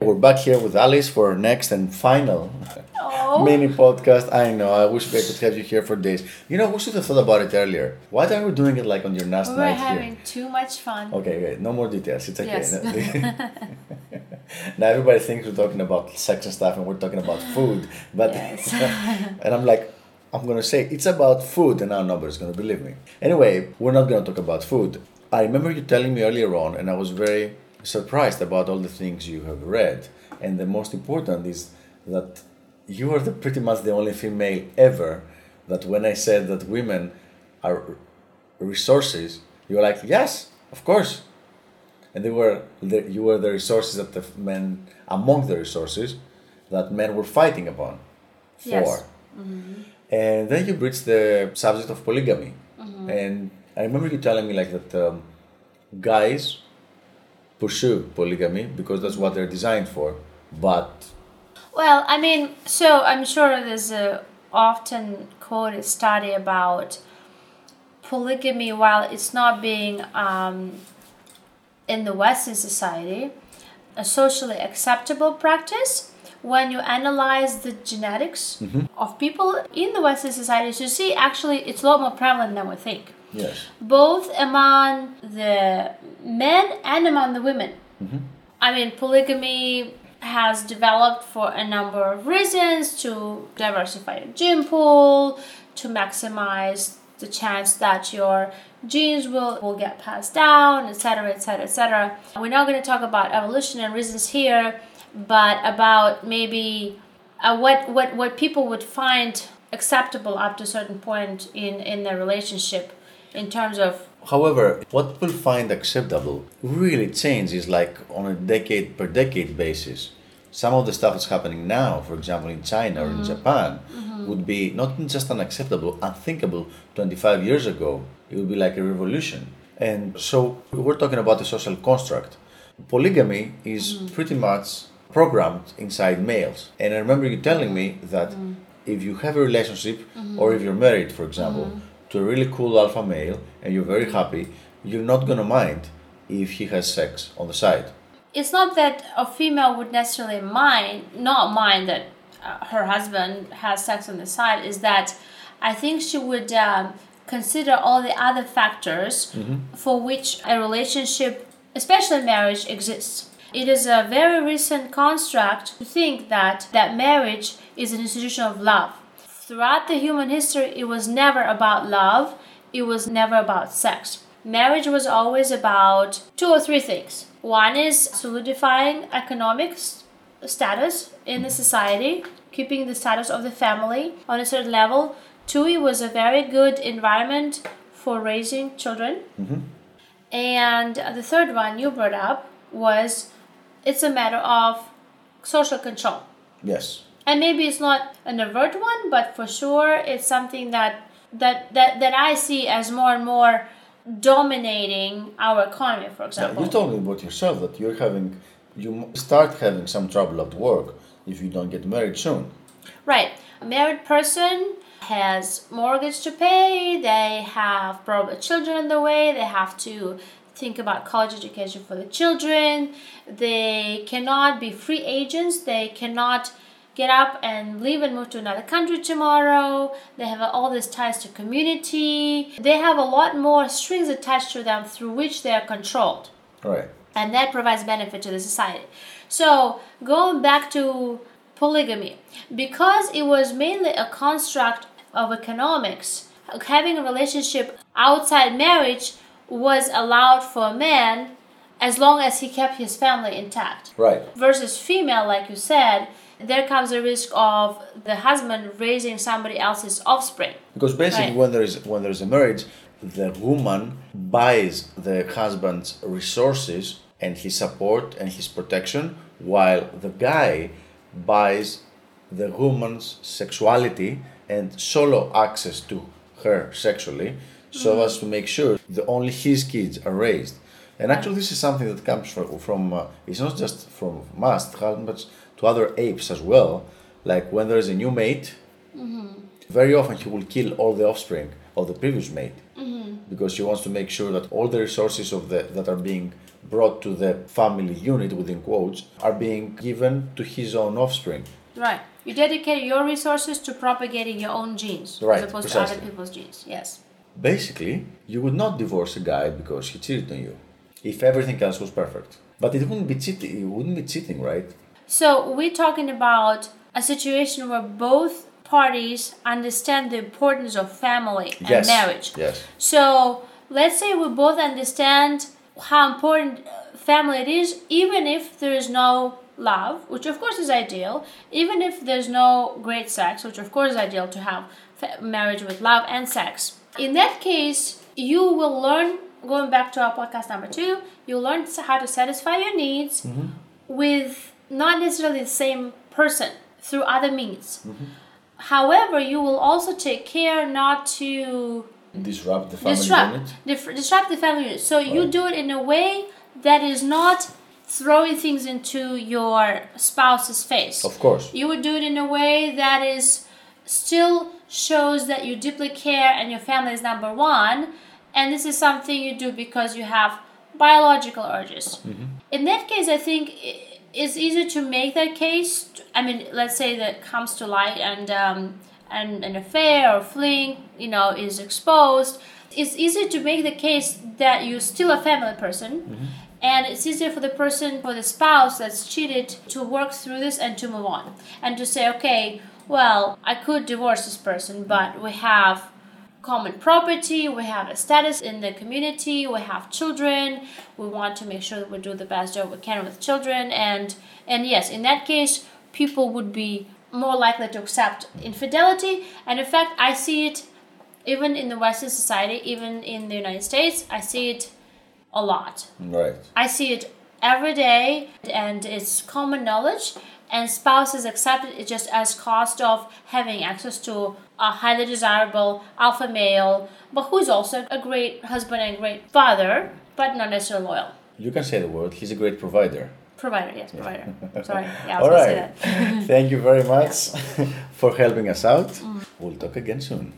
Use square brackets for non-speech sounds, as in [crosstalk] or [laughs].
We're back here with Alice for our next and final Oh. mini podcast. I know, I wish I could have you here for days. You know, we should have thought about it earlier. Why are we doing it like on your last We were night having too much fun. Okay, okay, no more details. It's okay. Yes. [laughs] [laughs] now everybody thinks we're talking about sex and stuff and we're talking about food. But Yes. [laughs] and I'm like, I'm gonna say it's about food, and now nobody's gonna believe me. Anyway, we're not gonna talk about food. I remember you telling me earlier on, and I was very surprised about all the things you have read. And the most important is that you are the pretty much the only female ever that when I said that women are resources, you were like, yes, of course. And they were the, you were the resources that the men among the resources that men were fighting upon for. Yes. And then you breached the subject of polygamy. And I remember you telling me like that um, guys pursue polygamy because that's what they're designed for. But Well, I mean, so I'm sure there's a often quoted study about polygamy while it's not being um, in the Western society a socially acceptable practice. When you analyze the genetics of people in the Western societies, you see actually it's a lot more prevalent than we think. Yes, both among the men and among the women. I mean, polygamy has developed for a number of reasons to diversify your gene pool, to maximize the chance that your genes will, will get passed down, etc., etc., etc. We're not going to talk about evolution and reasons here, but about maybe uh, what, what, what people would find acceptable up to a certain point in, in their relationship in terms of However, what we'll find acceptable really changes like on a decade per decade basis. Some of the stuff that's happening now, for example, in China or in mm-hmm. Japan, mm-hmm. would be not just unacceptable, unthinkable 25 years ago. It would be like a revolution. And so we're talking about the social construct. Polygamy is mm. pretty much programmed inside males. And I remember you telling me that mm. if you have a relationship mm-hmm. or if you're married, for example, to a really cool alpha male and you're very happy, you're not gonna mind if he has sex on the side. it's not that a female would necessarily mind not mind that uh, her husband has sex on the side is that i think she would um, consider all the other factors for which a relationship especially marriage exists. It is a very recent construct to think that that marriage is an institution of love throughout the human history it was never about love it was never about sex. Marriage was always about two or three things. One is solidifying economic status in the society keeping the status of the family on a certain level. Two it was a very good environment for raising children. Mm-hmm. And the third one you brought up was it's a matter of social control. Yes. And maybe it's not an overt one but for sure it's something that that that, that i see as more and more dominating our economy for example you told me about yourself that you're having, you start having some trouble at work if you don't get married soon. right a married person has mortgage to pay they have probably children on the way they have to think about college education for the children they cannot be free agents they cannot get up and leave and move to another country tomorrow they have all these ties to community they have a lot more strings attached to them through which they are controlled Right. and that provides benefit to the society. So, going back to polygamy, because it was mainly a construct of economics, having a relationship outside marriage was allowed for a man as long as he kept his family intact. Right. Versus female, like you said, there comes a risk of the husband raising somebody else's offspring. Because basically, Right. when there is when there is a marriage, the woman buys the husband's resources and his support and his protection, while the guy buys the woman's sexuality and solo access to her sexually, so as to make sure that only his kids are raised. And actually, this is something that comes from, from uh, it's not just from us, but to other apes as well. Like when there is a new mate, mm-hmm. very often he will kill all the offspring of the previous mate mm-hmm. because he wants to make sure that all the resources of the that are being brought to the family unit within quotes are being given to his own offspring. Right. You dedicate your resources to propagating your own genes Right, as opposed precisely. to other people's genes. Yes. Basically, you would not divorce a guy because he cheated on you if everything else was perfect. But it wouldn't be cheating. It wouldn't be cheating, right? So we're talking about a situation where both parties understand the importance of family and yes. marriage. Yes. So let's say we both understand how important uh, family it is, even if there is no love, which of course is ideal, even if there's no great sex, which of course is ideal to have marriage with love and sex. In that case, you will learn, going back to our podcast number two, you'll learn how to satisfy your needs with not necessarily the same person through other means. Mm-hmm. However, you will also take care not to Disrupt the family disrupt unit. dif- disrupt the family unit. So you do it in a way that is not throwing things into your spouse's face. Of course. You would do it in a way that is still shows that you deeply care and your family is number one. And this is something you do because you have biological urges. Mm-hmm. In that case, I think it's easier to make that case. I mean, let's say that comes to light and um, and an affair or fling, you know, is exposed. It's easier to make the case that you're still a family person and it's easier for the person for the spouse that's cheated to work through this and to move on and to say okay well i could divorce this person but we have common property we have a status in the community we have children we want to make sure that we do the best job we can with children and and yes in that case people would be more likely to accept infidelity and in fact i see it even in the western society even in the united states i see it a lot Right. I see it every day, and it's common knowledge. And spouses accept it just as cost of having access to a highly desirable alpha male, but who's also a great husband and great father, but not necessarily loyal. You can say the word. He's a great provider. Provider, yes, provider. [laughs] Sorry, yeah, I was All right. that. [laughs] Thank you very much [laughs] for helping us out. Mm. We'll talk again soon.